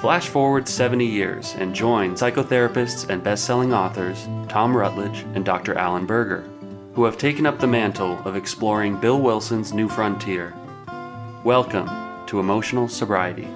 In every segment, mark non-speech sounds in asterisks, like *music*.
Flash forward 70 years and join psychotherapists and best-selling authors Tom Rutledge and Dr. Alan Berger, who have taken up the mantle of exploring Bill Wilson's new frontier. Welcome to Emotional Sobriety.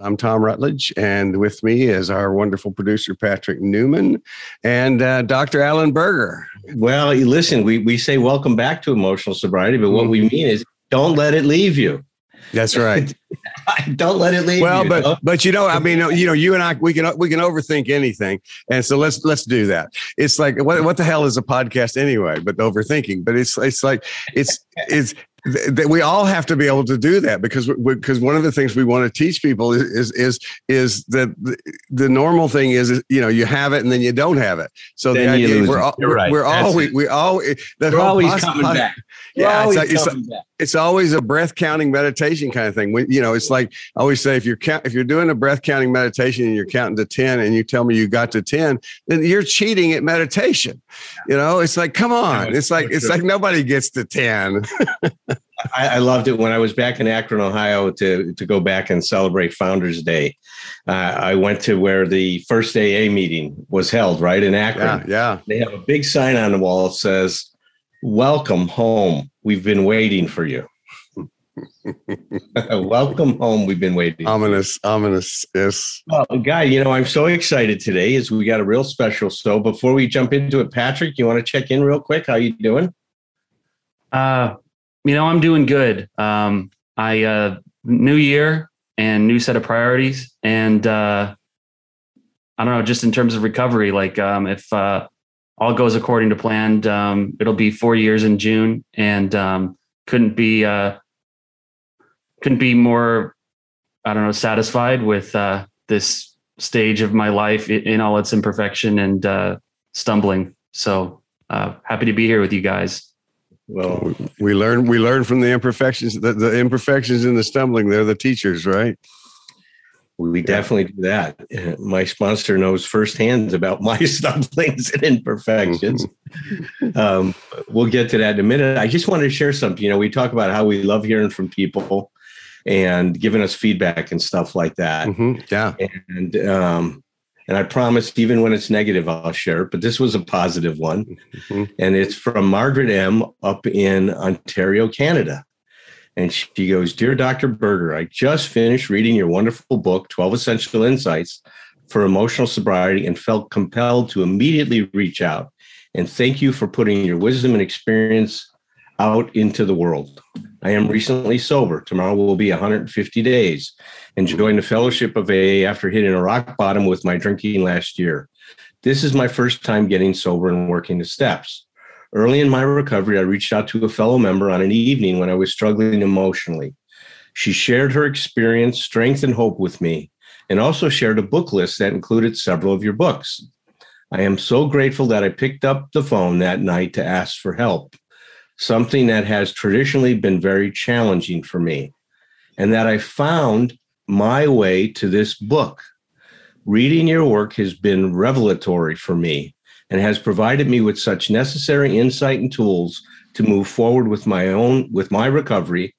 I'm Tom Rutledge, and with me is our wonderful producer, Patrick Newman, and uh, Dr. Alan Berger. Well, listen, we, we say welcome back to emotional sobriety, but what we mean is don't let it leave you. That's right. *laughs* don't let it leave well, you. but don't- but you know, I mean, you know, you and I, we can we can overthink anything, and so let's let's do that. It's like what what the hell is a podcast anyway? But overthinking. But it's it's like it's it's that we all have to be able to do that because because one of the things we want to teach people is is is, is that the, the normal thing is you know you have it and then you don't have it. So the Then you idea we're all, You're right. we're That's always we all eh, that We're always pos- coming back. We're Yeah, it's always it's coming back. it's always a breath counting meditation kind of thing. When, you know, it's like I always say, if you're count, if you're doing a breath counting meditation and you're counting to ten, and you tell me you got to ten, then you're cheating at meditation. You know, it's like, come on, it's like it's like nobody gets to ten. *laughs* I, I loved it when I was back in Akron, Ohio, to to go back and celebrate Founders Day. Uh, I went to where the first AA meeting was held, right in Akron. Yeah, yeah. They have a big sign on the wall that says, "Welcome home. We've been waiting for you." *laughs* Welcome home. We've been waiting. Ominous, ominous. Yes. Well, guy, you know, I'm so excited today as we got a real special. So before we jump into it, Patrick, you want to check in real quick? How are you doing? Uh, you know, I'm doing good. Um, I uh, new year and new set of priorities, and uh, I don't know, just in terms of recovery, like um, if uh, all goes according to plan, um, it'll be four years in June, and um, couldn't be uh, couldn't be more, I don't know, satisfied with uh, this stage of my life in, all its imperfection and uh, stumbling. So uh, happy to be here with you guys. Well, We learn we learn from the imperfections, the, the imperfections and the stumbling. They're the teachers, right? we definitely do that. *laughs* My sponsor knows firsthand about *laughs* my stumblings and imperfections. *laughs* um, we'll get to that in a minute. I just wanted to share something. You know, we talk about how we love hearing from people and giving us feedback and stuff like that. Mhm. Yeah. and um, and I promise, even when it's negative, I'll share it. But this was a positive one, Mhm. and it's from Margaret M. up in Ontario, Canada. And she goes, "Dear Dr. Berger, I just finished reading your wonderful book, 12 Essential Insights for Emotional Sobriety, and felt compelled to immediately reach out and thank you for putting your wisdom and experience out into the world. I am recently sober. Tomorrow will be 150 days and joined the fellowship of AA after hitting a rock bottom with my drinking last year. This is my first time getting sober and working the steps. Early in my recovery, I reached out to a fellow member on an evening when I was struggling emotionally. She shared her experience, strength, and hope with me, and also shared a book list that included several of your books. I am so grateful that I picked up the phone that night to ask for help, something that has traditionally been very challenging for me, and that I found my way to this book. Reading your work has been revelatory for me and has provided me with such necessary insight and tools to move forward with my own with my recovery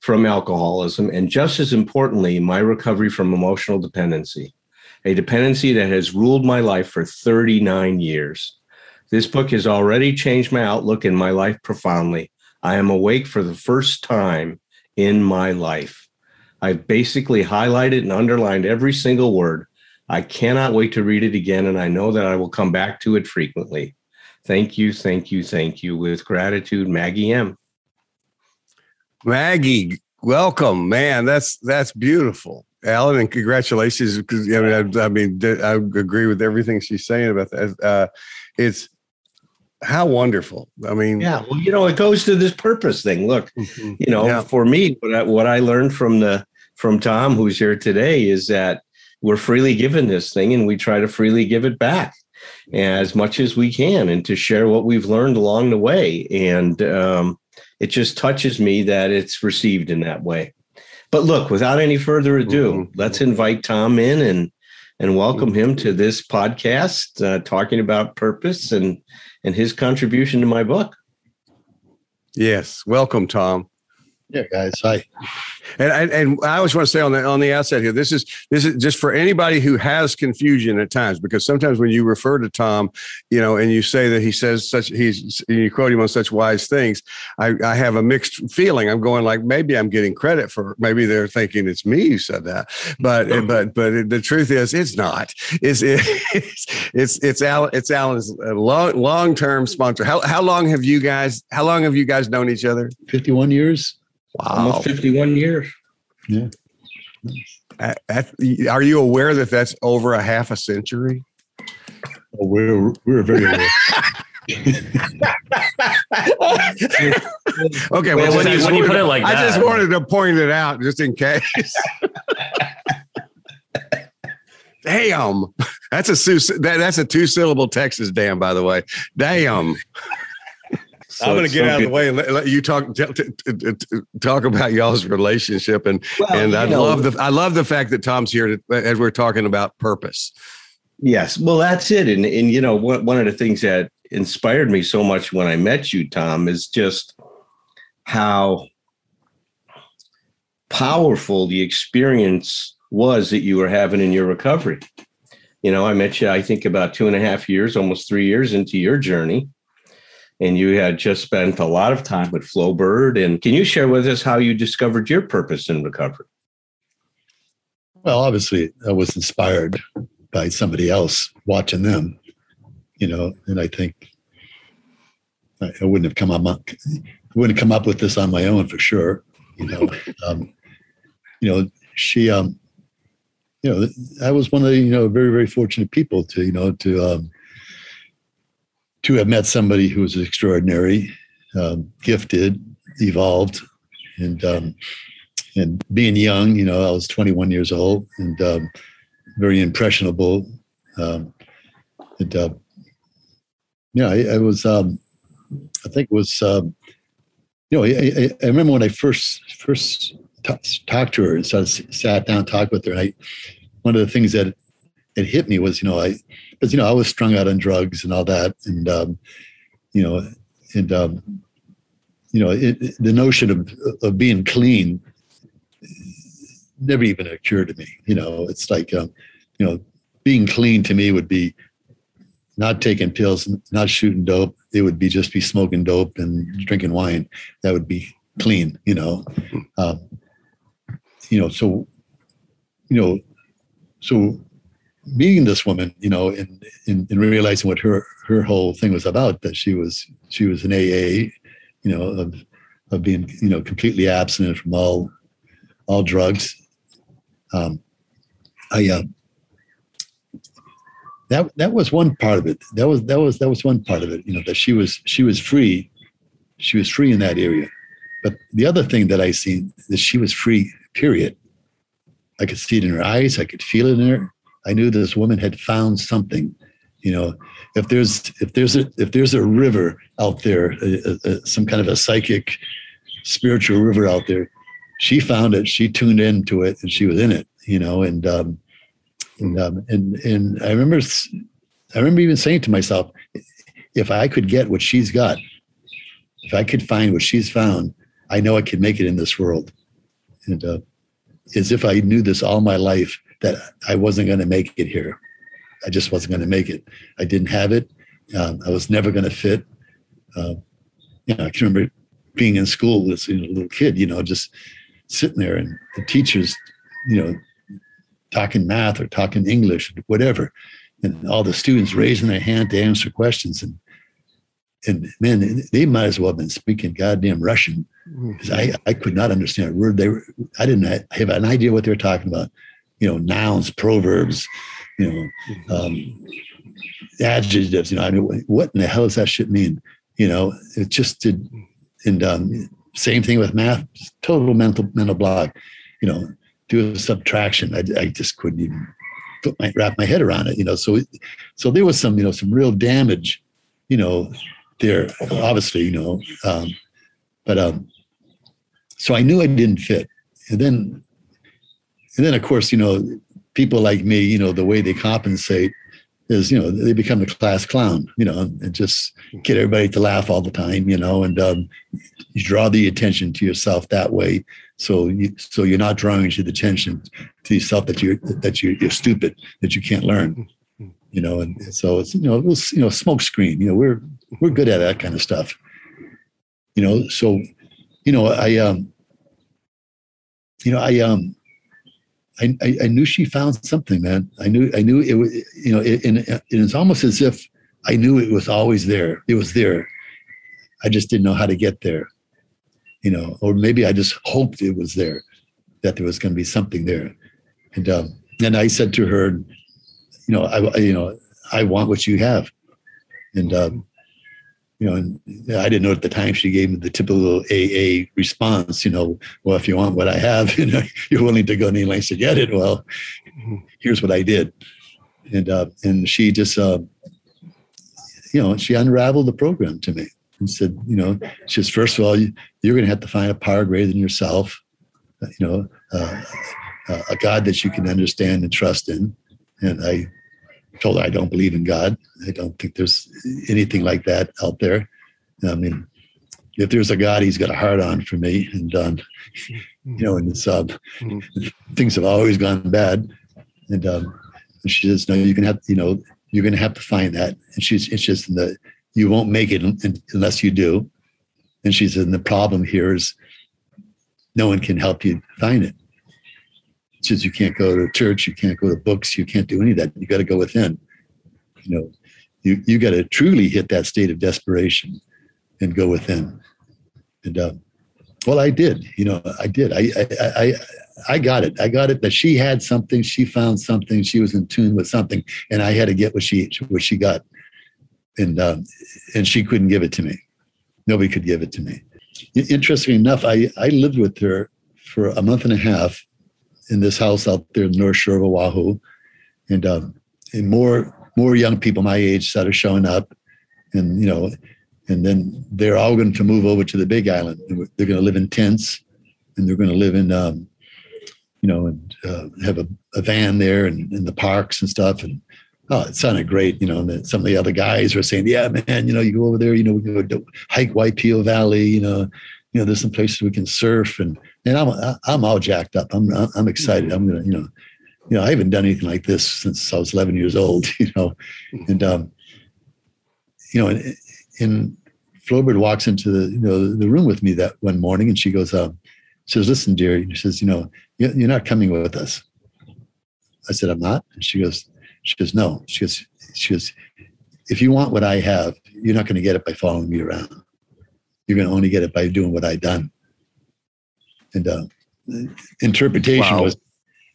from alcoholism and just as importantly my recovery from emotional dependency a dependency that has ruled my life for 39 years this book has already changed my outlook in my life profoundly i am awake for the first time in my life i've basically highlighted and underlined every single word I cannot wait to read it again, and I know that I will come back to it frequently. Thank you, thank you, thank you. With gratitude, Maggie M. Maggie, welcome, man. That's that's beautiful, Alan, and congratulations. Because I mean, I, I mean, I agree with everything she's saying about that. Uh, it's how wonderful. I mean, Yeah, well, you know, it goes to this purpose thing. Look, mhm. you know, Yeah. for me, what I, what I learned from the from Tom, who's here today, is that we're freely given this thing and we try to freely give it back as much as we can and to share what we've learned along the way. And um, it just touches me that it's received in that way. But look, without any further ado, mm-hmm. let's invite Tom in and and welcome him to this podcast, uh, talking about purpose and and his contribution to my book. Yes, welcome, Tom. Yeah, guys. Hi. And, and, and I always want to say on the on the outset here, this is this is just for anybody who has confusion at times, because sometimes when you refer to Tom, you know, and you say that he says such he's you quote him on such wise things, I, I have a mixed feeling. I'm going like maybe I'm getting credit for maybe they're thinking it's me who said that, but but but the truth is it's not. It's it's it's it's Alan it's Alan's long long term sponsor. How how long have you guys how long have you guys known each other? Fifty one years. Wow. Almost 51 years. Yeah. At, at, are you aware that that's over a half a century? Oh, we're we're very aware. *laughs* *laughs* okay, well, when, you, when you, put it like I that, I just wanted to point it out just in case. *laughs* Damn, that's a that, that's a two syllable Texas damn. By the way, damn. So, I'm going to get so out good. of the way and let, let you talk t- t- t- talk about y'all's relationship and well, and I know, love the I love the fact that Tom's here uh, as we're talking about purpose. Yes, well, that's it, and and you know one of the things that inspired me so much when I met you, Tom, is just how powerful the experience was that you were having in your recovery. You know, I met you, I think, about two and a half years, almost three years into your journey and you had just spent a lot of time with Flo Bird. And can you share with us how you discovered your purpose in recovery? Well, obviously, I was inspired by somebody else watching them, you know, and I think I, wouldn't have come up, I wouldn't come up with this on my own for sure. You know, *laughs* um, you know, she, um, you know, I was one of the, you know, very, very fortunate people to, you know, to, um, to have met somebody who was extraordinary, um, gifted, evolved, and um, and being young, you know, I was 21 years old and um, very impressionable. Um, and uh, yeah, I, I was, um, I think it was, um, you know, I, I, remember when I first first t- talked to her and started, sat down, talked with her. I, one of the things that it hit me was, you know, I because you know I was strung out on drugs and all that, and um, you know, and um, you know, it, the notion of of being clean never even occurred to me. You know, it's like um, you know, being clean to me would be not taking pills, not shooting dope. It would be just be smoking dope and drinking wine. That would be clean. You know, um, you know, so you know, so meeting this woman, you know, and, and, and, realizing what her her whole thing was about, that she was she was an AA, you know, of of being you know completely abstinent from all all drugs. Um, I uh, that that was one part of it. That was that was that was one part of it. You know, that she was she was free, she was free in that area. But the other thing that I see is she was free. Period. I could see it in her eyes. I could feel it in her. I knew this woman had found something. You know, if there's if there's a if there's a river out there, a, a, some kind of a psychic, spiritual river out there, she found it. She tuned into it, and she was in it. You know, and um, and um, and and I remember I remember even saying to myself, if I could get what she's got, if I could find what she's found, I know I could make it in this world. And uh, as if I knew this all my life, that I wasn't going to make it here. I just wasn't going to make it. I didn't have it. Um, I was never going to fit. Uh, you know, I can remember being in school as a little kid, you know, just sitting there and the teachers, you know, talking math or talking English, whatever, and all the students raising their hand to answer questions. And and man, they might as well have been speaking goddamn Russian because I, I could not understand a word they were. I didn't have an idea what they were talking about you know, nouns, proverbs, you know, um, adjectives. You know, I mean, what in the hell does that shit mean? You know, it just did. And um, same thing with math, total mental mental block. You know, do a subtraction. I, I just couldn't even put my wrap my head around it. You know, so so there was some you know some real damage, you know, there obviously you know, um, but um, so I knew I didn't fit, and then and then of course you know people like me, you know, the way they compensate is you know they become the class clown you know and just get everybody to laugh all the time you know and um, you draw the attention to yourself that way so you so you're not drawing the attention to yourself that you're that you're, you're stupid that you can't learn you know and so it's you know it was you know smoke screen you know we're we're good at that kind of stuff you know so you know i um you know i um I, I, I knew she found something, man. I knew I knew it was you know, it, and it's almost as if I knew it was always there. It was there. I just didn't know how to get there, you know, or maybe I just hoped it was there, that there was going to be something there. And um, and I said to her, you know, I you know, I want what you have, and um, you know, and I didn't know at the time she gave me the typical AA response, you know, well, if you want what I have, *laughs* you know, you're willing to go any lengths to get it. Well, here's what I did. And, uh, and she just, uh, you know, she unraveled the program to me and said, you know, she says, first of all, you, are going to have to find a power greater than yourself, you know, uh, a God that you can understand and trust in. And I told her I don't believe in God. I don't think there's anything like that out there. I mean, if there's a God, he's got a heart on for me. And, um, you know, and it's, um, things have always gone bad. And, um, she says, no, you can have, you know, you're going to have to find that. And she's, it's just the, you won't make it unless you do. And she said, the problem here is no one can help you find it you can't go to church, you can't go to books, you can't do any of that. You got to go within. You know, you you got to truly hit that state of desperation and go within. And uh, well, I did. You know, I did. I, I I I got it. I got it that she had something. She found something. She was in tune with something, and I had to get what she what she got. And um, and she couldn't give it to me. Nobody could give it to me. Interesting enough, I I lived with her for a month and a half in this house out there in the North Shore of Oahu, and um, and more more young people my age started showing up, and you know, and then they're all going to move over to the Big Island. They're going to live in tents, and they're going to live in, um, you know, and uh, have a, a, van there and in the parks and stuff. And oh, it sounded great, you know. And some of the other guys were saying, "Yeah, man, you know, you go over there, you know, we go hike Waipio Valley, you know." You know, there's some places we can surf, and and I'm I'm all jacked up. I'm I'm excited. I'm gonna you know, you know I haven't done anything like this since I was 11 years old. *laughs* You know, and um, you know, and, and Flowbird walks into the you know the room with me that one morning, and she goes, um, she says, "Listen, dear," she says, "You know, you're not coming with us." I said, "I'm not." And she goes, "She goes, no." She goes, "She goes, if you want what I have, you're not going to get it by following me around. You're going to only get it by doing what I've done." And uh, interpretation wow. was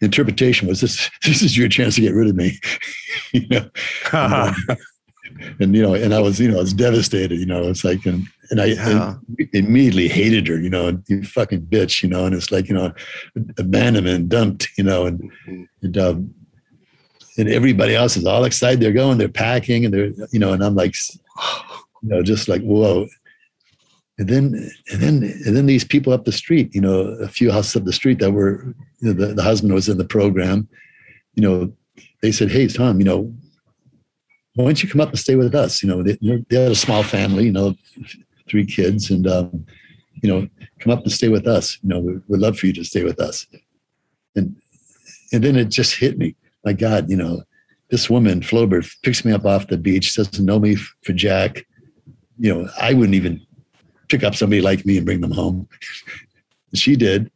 interpretation was this *laughs* this is your chance to get rid of me *laughs* you know and, um, *laughs* and, you know and i was you know i was devastated you know it's like and, and i yeah. immediately hated her you know and you fucking bitch you know and it's like you know abandonment dumped you know and mm-hmm. and um and everybody else is all excited they're going they're packing and they're you know and i'm like you know just like whoa and then and then and then these people up the street, you know, a few houses up the street that were you know, the, the husband was in the program, you know, they said, Hey Tom, you know, why don't you come up and stay with us? You know, they, they had a small family, you know, three kids, and um, you know, come up and stay with us. You know, we, would love for you to stay with us. And and then it just hit me. My God, you know, this woman, Flowbird, picks me up off the beach, doesn't know me for Jack. You know, I wouldn't even pick up somebody like me and bring them home. *laughs* she did.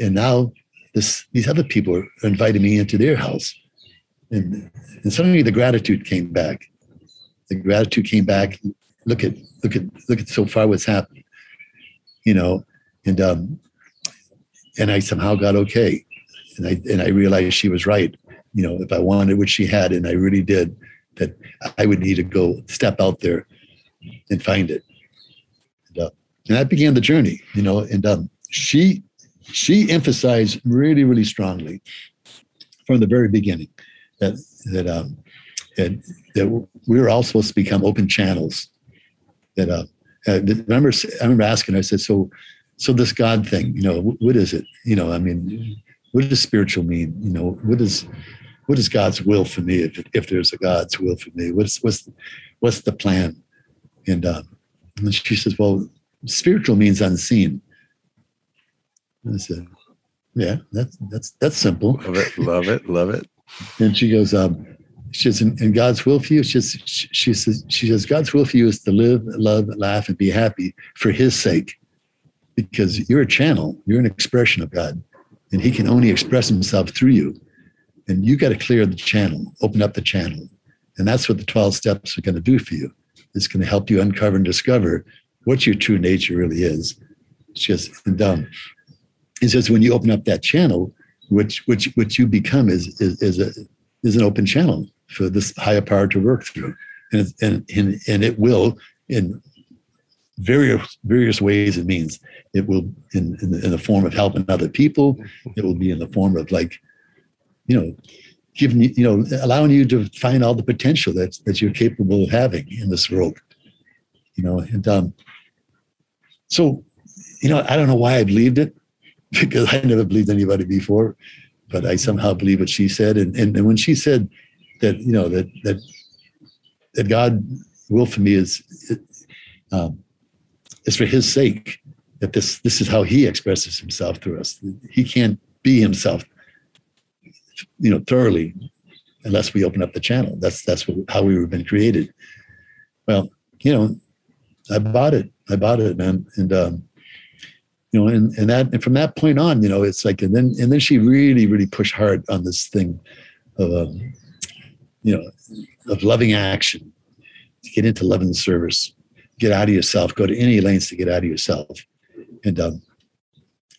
And now this these other people are inviting me into their house. And, and suddenly the gratitude came back. The gratitude came back. Look at look at look at so far what's happened. You know, and um and I somehow got okay. And I and I realized she was right. You know, if I wanted what she had, and I really did, that I would need to go step out there and find it and that began the journey you know and um, she she emphasized really really strongly from the very beginning that that um, that, that we were all supposed to become open channels. That uh, I remember I remember asking. I said, "So, so this God thing, you know, what is it? You know, I mean, what does spiritual mean? You know, what is what is God's will for me? If if there's a God's will for me, what's what's what's the plan?" And, um, and she says, "Well, spiritual means unseen." And I said, "Yeah, that's that's that's simple." Love it, love it, love it. And she goes, um, she says, and God's will for you, she says, she says, she says, God's will for you is to live, love, laugh, and be happy for His sake, because you're a channel, you're an expression of God, and He can only express Himself through you. And you got to clear the channel, open up the channel, and that's what the 12 steps are going to do for you. It's going to help you uncover and discover what your true nature really is. It's just um, he says when you open up that channel, which which which you become is is, is a is an open channel for this higher power to work through, and and and, and it will in various various ways and means. It will in, in the, in the form of helping other people. It will be in the form of like, you know, giving you you know allowing you to find all the potential that that you're capable of having in this world. You know, and um, so you know I don't know why I believed it *laughs* because I never believed anybody before, but I somehow believe what she said. And, and, and when she said that, you know, that, that, that God will for me is, um, is for his sake that this, this is how he expresses himself through us. He can't be himself, you know, thoroughly unless we open up the channel. That's, that's what, how we were been created. Well, you know, I bought it. I bought it, man. And, um, you know, and, and that, and from that point on, you know, it's like, and then, and then she really, really pushed hard on this thing of, um, you know, of loving action, to get into loving service, get out of yourself, go to any lengths to get out of yourself. And, um,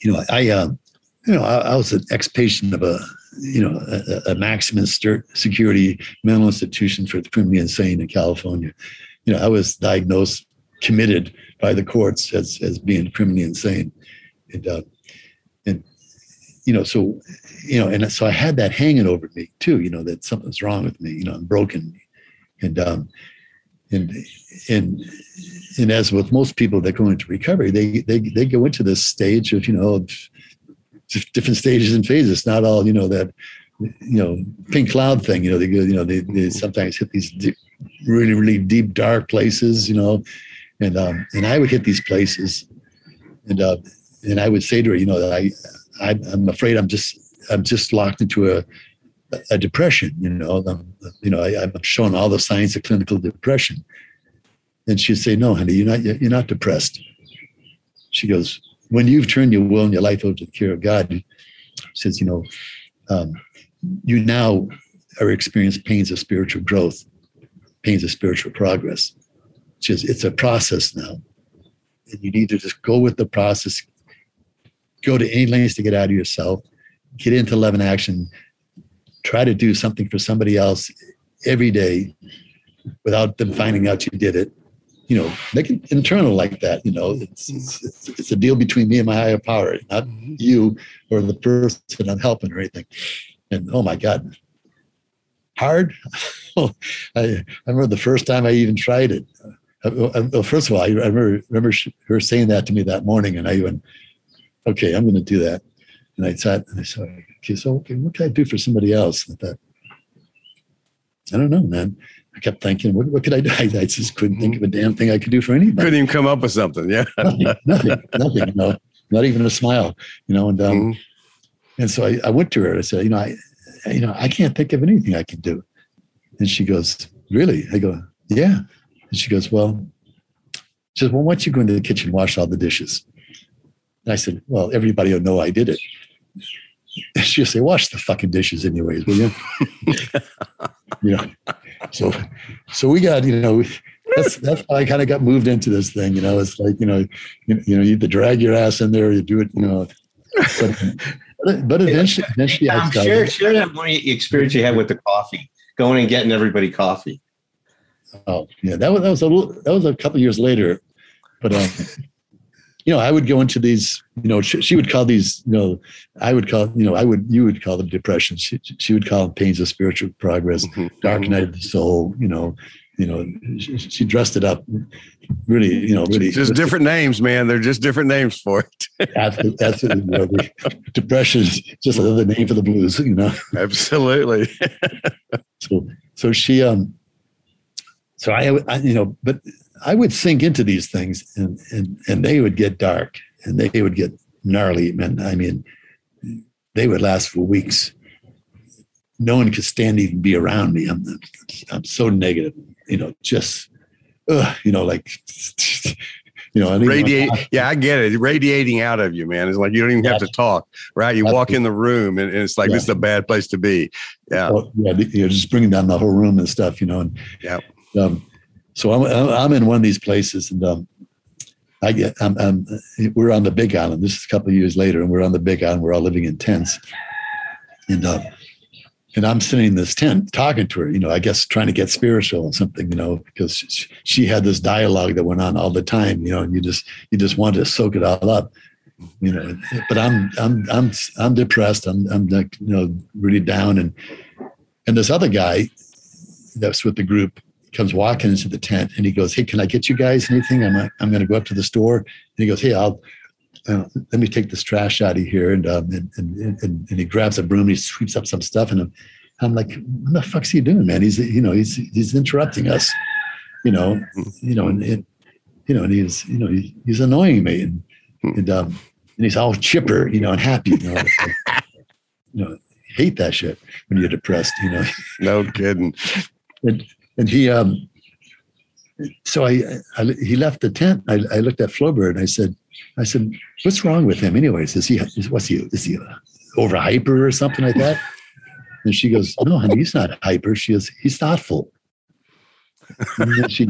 you know, I, um, you know, I, I was an ex-patient of a, you know, a, a maximum security mental institution for the criminally insane in California. You know, I was diagnosed, committed by the courts as, as being criminally insane and uh, and you know, so you know, and so I had that hanging over me too. You know, that something's wrong with me. You know, I'm broken, and um, and and and as with most people that go into recovery, they they they go into this stage of you know different stages and phases. Not all you know that you know pink cloud thing. You know, they go you know they, they sometimes hit these deep, really really deep dark places. You know, and um, and I would hit these places, and uh, and I would say to her, you know, I, I am afraid I'm just I'm just locked into a a depression. You know, I'm, you know, I, am showing all the signs of clinical depression. And she'd say, "No, honey, you're not. You're not depressed." She goes, "When you've turned your will and your life over to the care of God," says, "You know, um, you now are experiencing pains of spiritual growth, pains of spiritual progress. It's just it's a process now, and you need to just go with the process, go to any lengths to get out of yourself, get into love and action, try to do something for somebody else every day without them finding out you did it. You know, make it internal like that. You know, it's, it's, it's a deal between me and my higher power, not mm-hmm. you or the person I'm helping or anything. And oh my God, hard. *laughs* I, I remember the first time I even tried it. Uh, well, first of all, I remember, remember her saying that to me that morning, and I even okay, I'm going to do that. And I sat and I said, okay, so okay, what can I do for somebody else? I thought, I don't know, man. I kept thinking, what, what could I do? *laughs* I, I, just couldn't think of a damn thing I could do for anybody. Couldn't even come up with something. Yeah. *laughs* nothing, nothing, nothing, you know, not even a smile, you know, and, um, mm-hmm. and so I, I went to her. I said, you know, I, you know, I can't think of anything I can do. And she goes, really? I go, yeah. And she goes, well, she says, well, why don't you go into the kitchen, wash all the dishes? And I said, Well, everybody will know I did it. *laughs* She'll say, Wash the fucking dishes, anyways, will you? *laughs* you know, so so we got, you know, that's that's how I kind of got moved into this thing. You know, it's like, you know, you, you know, you either drag your ass in there or you do it, you know. But, but eventually, eventually I'm share, share that one experience you had with the coffee, going and getting everybody coffee. Oh yeah, that was that was a little, that was a couple years later, but um, you know, I would go into these, you know, she, she, would call these, you know, I would call, you know, I would, you would call them depression. She, she would call them pains of spiritual progress, mm-hmm. dark night of the soul, you know, you know, she, she, dressed it up really, you know, really. Just different names, man. They're just different names for it. absolutely. absolutely depression is just another name for the blues, you know? Absolutely. *laughs* so, so she, um, so I, I, you know, but I would sink into these things and, and, and they would get dark and they would get gnarly. And I mean, they would last for weeks. No one could stand even be around me. I'm, I'm so negative, you know, just, ugh, you know, like, *laughs* you know, radiate. Yeah, I get it. Radiating out of you, man. It's like you don't even have to talk, right? You walk in the room and, and it's like yeah. this is a bad place to be. Yeah, well, yeah. You're just bringing down the whole room and stuff, you know. And yeah, um, so I'm, I'm in one of these places and um, I get, I'm, I'm, we're on the big island. This is a couple of years later and we're on the big island. We're all living in tents. And, uh, and I'm sitting in this tent talking to her, you know, I guess trying to get spiritual or something, you know, because she, she had this dialogue that went on all the time, you know, and you just, you just wanted to soak it all up, you know, but I'm, I'm, I'm, I'm depressed. I'm, I'm like, you know, really down. And, and this other guy that's with the group, comes walking into the tent and he goes, Hey, can I get you guys anything? I'm like, I'm going to go up to the store. And he goes, Hey, I'll, uh, let me take this trash out of here. And, um, and, and, and, and, he grabs a broom and he sweeps up some stuff. And I'm, I'm like, what the fuck's he doing, man? He's, you know, he's, he's interrupting us, you know, you know, and, and you know, and he's, you know, he, he's annoying me and, and, um, and he's all chipper, you know, and happy, you know, you know, hate that shit when you're depressed, you know. No kidding. And, and he um so I, I, he left the tent. I, I looked at Flowbird and I said I said what's wrong with him anyways? Is he is, what's he is he over hyper or something like that? And she goes no honey he's not hyper. She goes he's thoughtful. And then she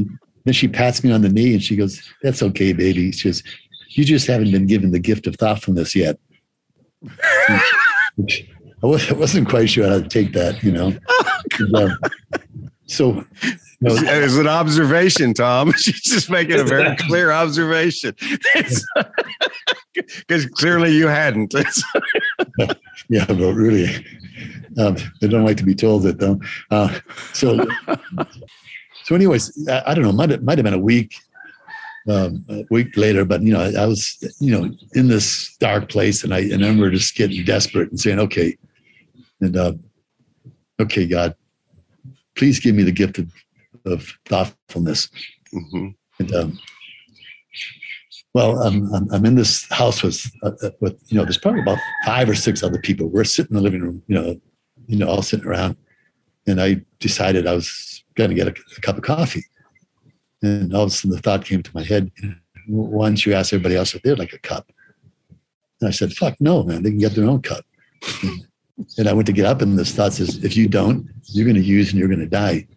then she pats me on the knee and she goes that's okay baby. She goes you just haven't been given the gift of thoughtfulness yet. *laughs* I wasn't quite sure how to take that you know. And, um, so no, *laughs* it's an observation, Tom. *laughs* She's just making a very clear observation. *laughs* Because clearly you hadn't. yeah, but really, um, they don't like to be told it though. Uh, so, so, anyways, I, I, don't know. Might might have been a week, um, a week later, but you know, I, I was, you know, in this dark place, and I, and I remember just getting desperate and saying, "Okay," and uh, "Okay, God, please give me the gift of, of thoughtfulness. Mm-hmm. And, um, well, I'm, I'm, in this house with, uh, uh, with, you know, there's probably about five or six other people. We're sitting in the living room, you know, you know, all sitting around. And I decided I was going to get a, a, cup of coffee. And all of a sudden the thought came to my head, why don't you ask everybody else if they'd like a cup? And I said, fuck no, man, they can get their own cup. And, and I went to get up, and this thought says, if you don't, you're going to use and you're going to die.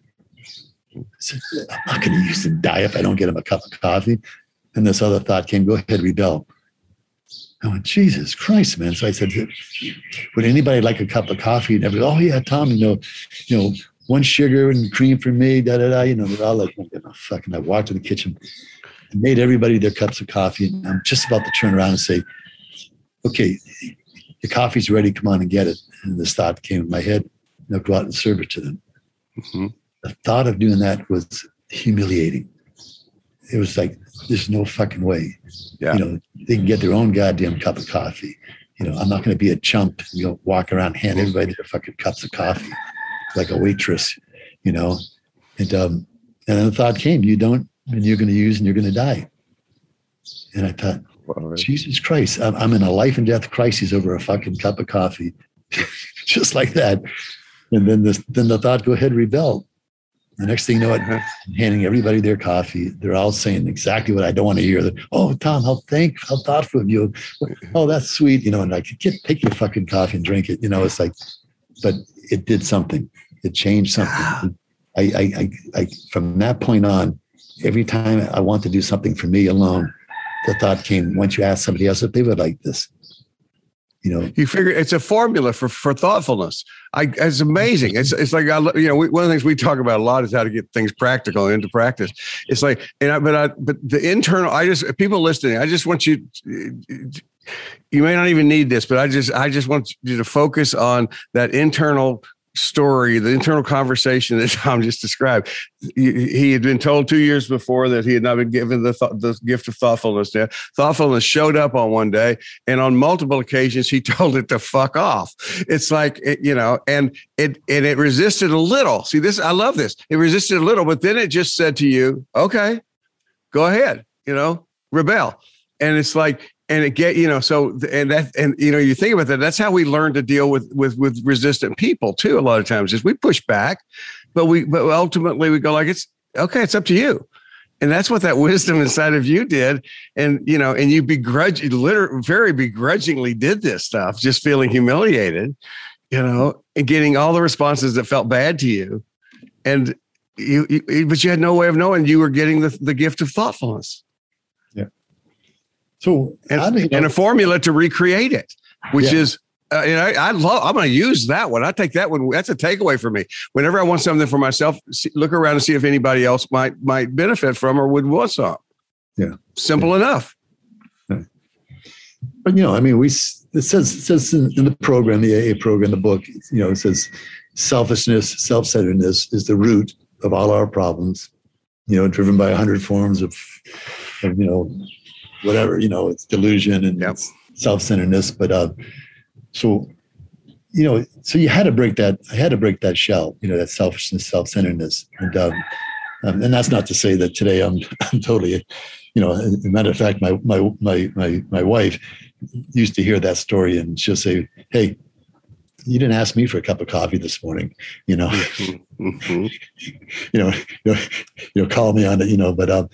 I Said, I'm not going to use and die if I don't get him a cup of coffee. And this other thought came, go ahead, rebel. I went, Jesus Christ, man. So I said, would anybody like a cup of coffee? And everybody, oh yeah, Tom, you know, you know, one sugar and cream for me, da da da. You know, all like, oh, fucking. I walked to the kitchen, and made everybody their cups of coffee. And I'm just about to turn around and say, okay, the coffee's ready. Come on and get it. And this thought came in my head. Now go out and serve it to them. Mm-hmm. The thought of doing that was humiliating. It was like, there's no fucking way. Yeah. You know, they can get their own goddamn cup of coffee. You know, I'm not going to be a chump, you know, walk around hand everybody their fucking cups of coffee like a waitress, you know. And um, and then the thought came, you don't, and you're going to use and you're going to die. And I thought, Jesus Christ, I'm, I'm in a life and death crisis over a fucking cup of coffee, *laughs* just like that. And then the then the thought, go ahead, rebel. The next thing you know, it, I'm handing everybody their coffee. They're all saying exactly what I don't want to hear. oh, Tom, how thank, how thoughtful of you. Oh, that's sweet. You know, and like, get take your fucking coffee and drink it. You know, it's like, but it did something. It changed something. I, I, I, I from that point on, every time I want to do something for me alone, the thought came once you ask somebody else if they would like this you know, You figure it's a formula for for thoughtfulness. I it's amazing. It's it's like I you know we, one of the things we talk about a lot is how to get things practical into practice. It's like and I, but I but the internal. I just people listening. I just want you. You may not even need this, but I just I just want you to focus on that internal story, the internal conversation that *laughs* Tom just described. He had been told two years before that he had not been given the th- the gift of thoughtfulness. Now, thoughtfulness showed up on one day, and on multiple occasions he *laughs* told it to fuck off. It's like it, you know, and it and it resisted a little. See this, I love this. It resisted a little, but then it just said to you, "Okay, go ahead," you know, rebel. And it's like and it get you know so and that and you know you think about that that's how we learn to deal with with with resistant people too a lot of times is we push back but we but ultimately we go like it's okay it's up to you. And that's what that *laughs* wisdom inside of you did. And you know and you begrudge literally very begrudgingly did this stuff just feeling humiliated you know and getting all the responses that felt bad to you. And you, you but you had no way of knowing you were getting the, the gift of thoughtfulness so and, how do you know- and a formula to recreate it, which Yeah. is, uh, and I, I love, I'm going to use that one. I take that one. That's a takeaway for me. Whenever I want something for myself, see, look around and see if anybody else might, might benefit from or would want some. Yeah. Simple enough. but you know, I mean, we it says it says in, in the program, the AA program, the book, you know, it says selfishness, self-centeredness is the root of all our problems. You know, driven by a hundred forms of, of, you know, whatever, you know, it's delusion and Yep. self-centeredness. But uh, so, you know, so you had to break that. I had to break that shell. You know, that selfishness, self-centeredness, and um, um, and that's not to say that today I'm *laughs* I'm totally, you know, as a matter of fact, my my my my my wife used to hear that story and she'll say, Hey, you didn't ask me for a cup of coffee this morning, you know, Mhm. *laughs* you know, you *laughs* know, you know, call me on it, you know, but um,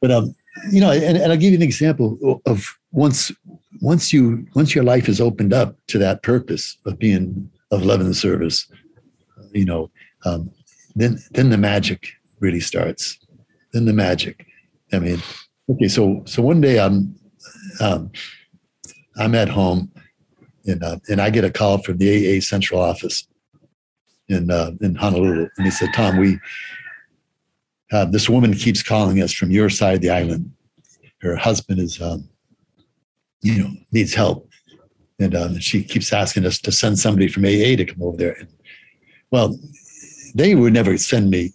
but um, you know, and, and I'll give you an example of once once you once your life is opened up to that purpose of being of love and service, you know, um, then then the magic really starts. Then the magic. I mean, okay, so so one day I'm um, I'm at home and uh, and I get a call from the AA central office in uh, in Honolulu, and he said, "Tom, we uh, this woman keeps calling us from your side of the island. Her husband is, um, you know, needs help, and um, she keeps asking us to send somebody from AA to come over there. And, well, they would never send me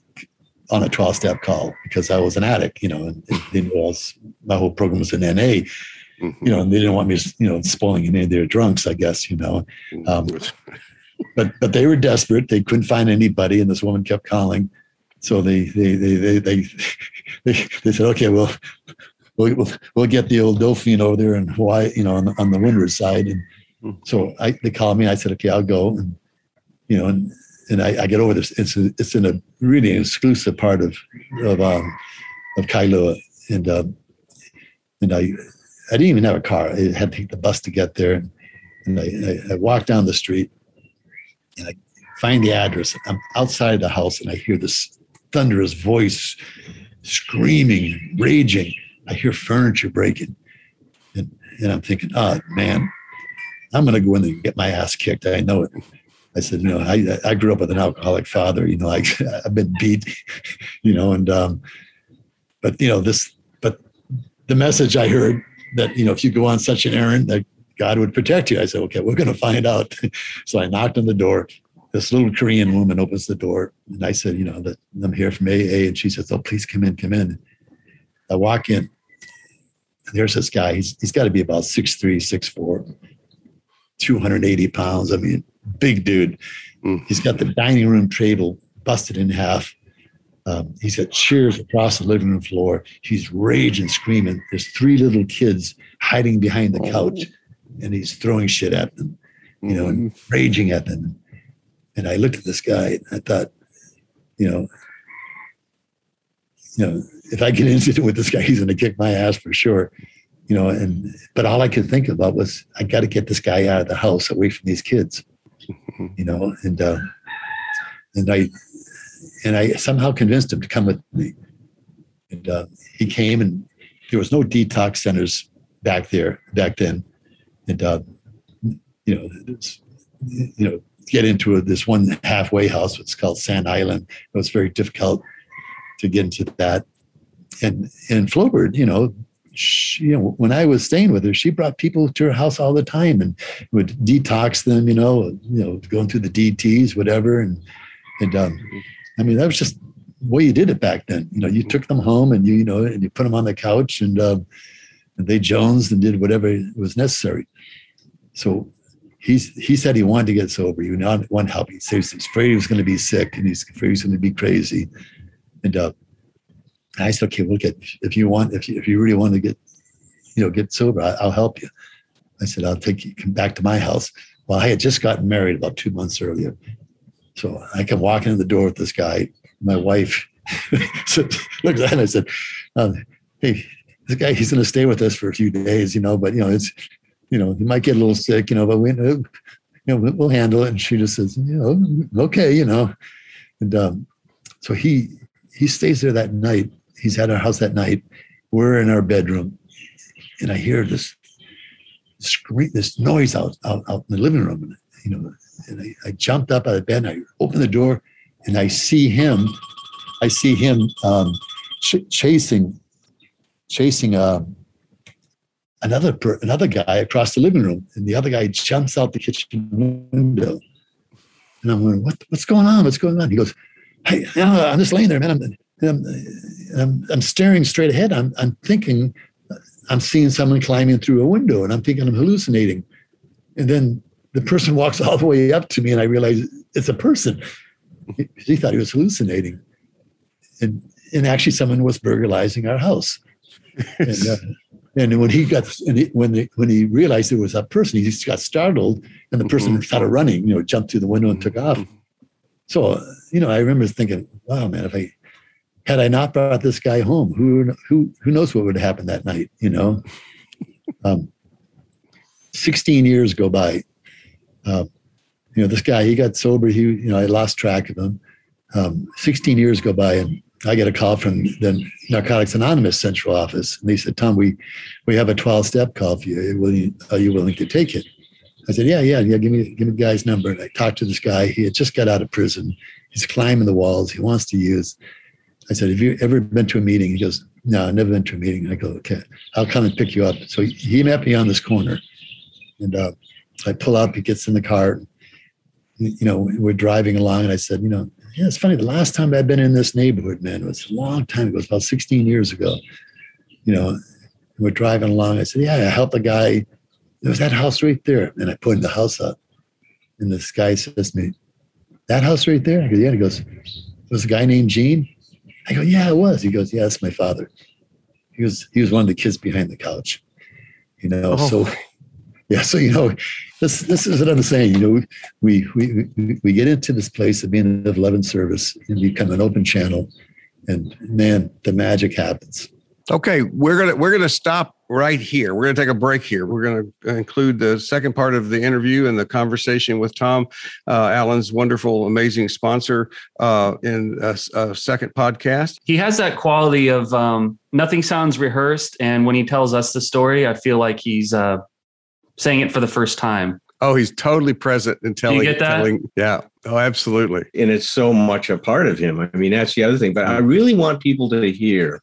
on a 12 step call because I was an addict, you know, and they knew I was, my whole program was in NA, you know, and they didn't want me, you know, spoiling any of their drunks, I guess, you know. Um, but but they were desperate. They couldn't find anybody, and this woman kept calling. So they they they they they *laughs* they, they said, okay, well, we'll we'll we'll get the old Dauphine over there in Hawaii, you know, on the, on the windward side. And so I they called me. I said, okay, I'll go. And you know, and and I, I get over this. It's a, it's in a really exclusive part of of um, of Kailua, and um, and I I didn't even have a car. I had to take the bus to get there. And I, I, I walked down the street and I find the address. I'm outside the house and I hear this thunderous voice screaming, raging. I hear furniture breaking. And, and I'm thinking, oh, man, I'm going to go in there and get my ass kicked. I know it. I said, you know, I, I grew up with an alcoholic father, you know, I, *laughs* I've been beat, *laughs* you know, and, um, but, you know, this, but the message I heard that, you know, if you go on such an errand, that God would protect you. I said, okay, we're going to find out. *laughs* so I knocked on the door. This little Korean woman opens the door. And I said, you know, that I'm here from AA. And she says, oh, please come in, come in. I walk in. And there's this guy. He's, he's got to be about 6'3, 6'4, 280 pounds. I mean, big dude. Mm. He's got the dining room table busted in half. Um, he's got chairs across the living room floor. He's raging, screaming. There's three little kids hiding behind the couch, and he's throwing shit at them, you know, and raging at them. And I looked at this guy, and I thought, you know, you know, if I get *laughs* into it with this guy, he's going to kick my ass for sure, you know. And but all I could think about was, I got to get this guy out of the house, away from these kids, *laughs* you know. And uh, and I and I somehow convinced him to come with me. And uh, he came, and there was no detox centers back there back then. And uh, you know, you know, get into this one halfway house. It's called Sand Island. It was very difficult to get into that. And in Flowbird, you know, she, you know, when I was staying with her, she brought people to her house all the time and would detox them, you know, you know, going through the DTs, whatever. And, and, um, I mean, that was just way you did it back then. You know, you took them home and you, you know, and you put them on the couch and, um, and they jonesed and did whatever was necessary. So he's, he said he wanted to get sober. He wanted one help. He said he's afraid he was going to be sick and he's afraid he's going to be crazy. And, uh, I said, okay, we'll get, if you want, if you, if you really want to get, you know, get sober, I, I'll help you. I said, I'll take you come back to my house. Well, I had just gotten married about two months earlier. So I come walking in the door with this guy. My wife *laughs* looked at that and I said, um, hey, this guy, he's going to stay with us for a few days, you know, but, you know, it's, you know, he might get a little sick, you know, but we, you know, we'll handle it. And she just says, you know, okay, you know. And um, so he, he stays there that night he's at our house that night. We're in our bedroom, and I hear this scream, this noise out, out, out in the living room. And, you know, and I, I jumped up out of bed and I open the door, and I see him. I see him um, ch- chasing, chasing uh, another another guy across the living room, and the other guy jumps out the kitchen window. And I'm going, what, what's going on? What's going on? He goes, hey, I'm just laying there, man. I'm, I'm, I'm, I'm, staring straight ahead. I'm, I'm thinking I'm seeing someone climbing through a window and I'm thinking I'm hallucinating. And then the person walks *laughs* all the way up to me and I realize it's a person. He, he thought he was hallucinating. And, and actually someone was burglarizing our house. And, uh, and when he got and he, when they, when he realized it was a person, he just got startled, and the person mm-hmm. started running. You know, jumped through the window and took off. So you know, I remember thinking, "Wow, man! If I had I not brought this guy home, who who who knows what would have happened that night? You know, *laughs* um, sixteen years go by. Uh, you know, this guy he got sober. He you know I lost track of him. Um, sixteen years go by, and I get a call from the Narcotics Anonymous central office, and they said, "Tom, we we have a twelve step call for you. Will you are you willing to take it?" I said, "Yeah, yeah, yeah. Give me give me the guy's number." And I talked to this guy. He had just got out of prison. He's climbing the walls. He wants to use. I said, Have you ever been to a meeting? He goes, No, I've never been to a meeting. I go, Okay, I'll come and pick you up. So he met me on this corner. And uh, I pull up, he gets in the car. You know, we're driving along, and I said, You know, yeah, it's funny. The last time I've been in this neighborhood, man, it was a long time ago. It was about 16 years ago. You know, we're driving along. I said, Yeah, I helped a guy. There was that house right there. And I pointed the house up. And this guy says to me, That house right there? I go, Yeah. He goes, Was a guy named Gene? I go, yeah, it was. He goes, yeah, that's my father. He was he was one of the kids behind the couch. You know, oh. so yeah, so you know, this this is what I'm saying. You know, we we we, we get into this place of being of love and service and become an open channel, and man, the magic happens. Okay, we're gonna we're gonna stop right here. We're gonna take a break here. We're gonna include the second part of the interview and the conversation with Tom uh, Allen's wonderful, amazing sponsor uh, in a, a, second podcast. He has that quality of um, nothing sounds rehearsed, and when he tells us the story, I feel like he's uh, saying it for the first time. Oh, he's totally present and telling. you get that? Telling, yeah. Oh, absolutely. And it's so much a part of him. I mean, that's the other thing. But I really want people to hear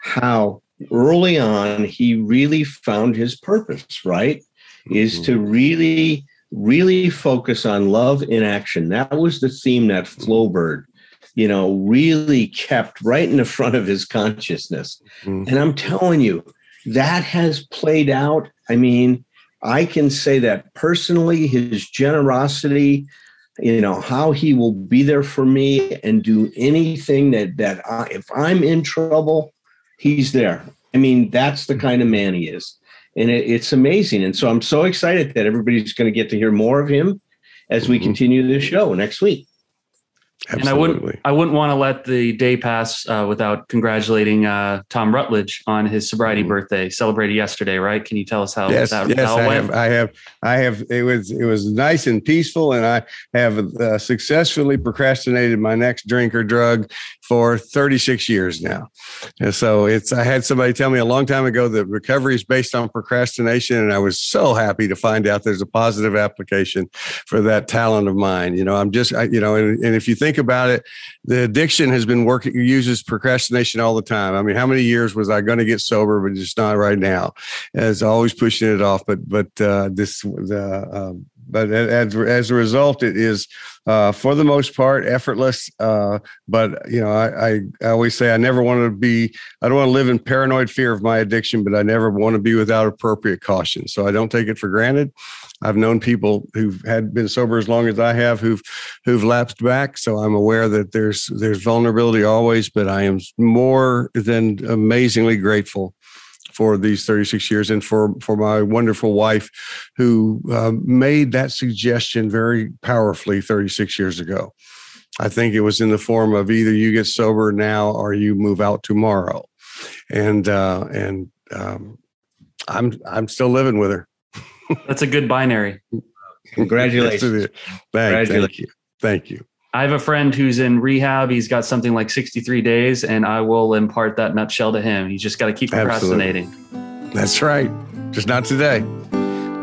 how early on he really found his purpose, right? Mm-hmm. Is to really, really focus on love in action. That was the theme that Flowbird, you know, really kept right in the front of his consciousness. Mm-hmm. And I'm telling you, that has played out. I mean, I can say that personally, his generosity, you know how he will be there for me and do anything that that I, if i'm in trouble he's there. I mean, that's the kind of man he is. And it, it's amazing. And so I'm so excited that everybody's going to get to hear more of him as we mm-hmm. continue this show next week. Absolutely. And I wouldn't, I wouldn't want to let the day pass uh, without congratulating uh, Tom Rutledge on his sobriety mm-hmm. birthday, celebrated yesterday. Right? Can you tell us how yes, that yes, how I went? Have, I have, I have. It was, it was nice and peaceful, and I have uh, successfully procrastinated my next drink or drug for 36 years now. And so it's, I had somebody tell me a long time ago that recovery is based on procrastination. And I was so happy to find out there's a positive application for that talent of mine. You know, I'm just, I, you know, and, and if you think about it, the addiction has been working, uses procrastination all the time. I mean, how many years was I going to get sober, but just not right now? As always pushing it off. But, but, uh, this, the, um, but as, as a result, it is uh, for the most part effortless. Uh, but you know, I, I, I, always say I never want to be. I don't want to live in paranoid fear of my addiction, but I never want to be without appropriate caution. So I don't take it for granted. I've known people who've had been sober as long as I have who've who've lapsed back. So I'm aware that there's there's vulnerability always, but I am more than amazingly grateful for these 36 years and for for my wonderful wife who uh, made that suggestion very powerfully 36 years ago. I think it was in the form of either you get sober now or you move out tomorrow. And uh, and um, i'm i'm still living with her. That's a good binary. Congratulations. Thank, thank you. Thank you I have a friend who's in rehab. He's got something like 63 days, and I will impart that nutshell to him. He's just got to keep procrastinating. Absolutely. That's right. Just not today.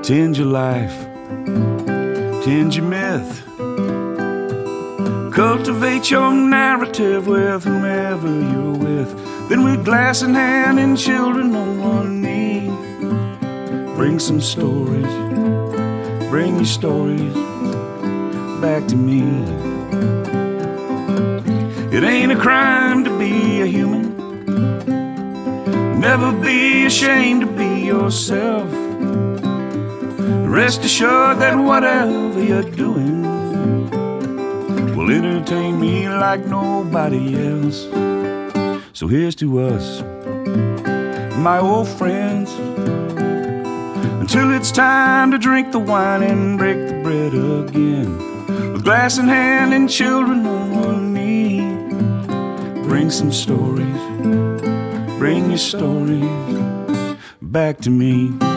Tend your life, tend your myth. Cultivate your narrative with whomever you're with. Then, with glass in hand and children on one knee, bring some stories, bring your stories back to me. It ain't a crime to be a human. Never be ashamed to be yourself. Rest assured that whatever you're doing will entertain me like nobody else. So here's to us, my old friends. Until it's time to drink the wine and break the bread again. With glass in hand and children. Bring some stories, bring your stories back to me.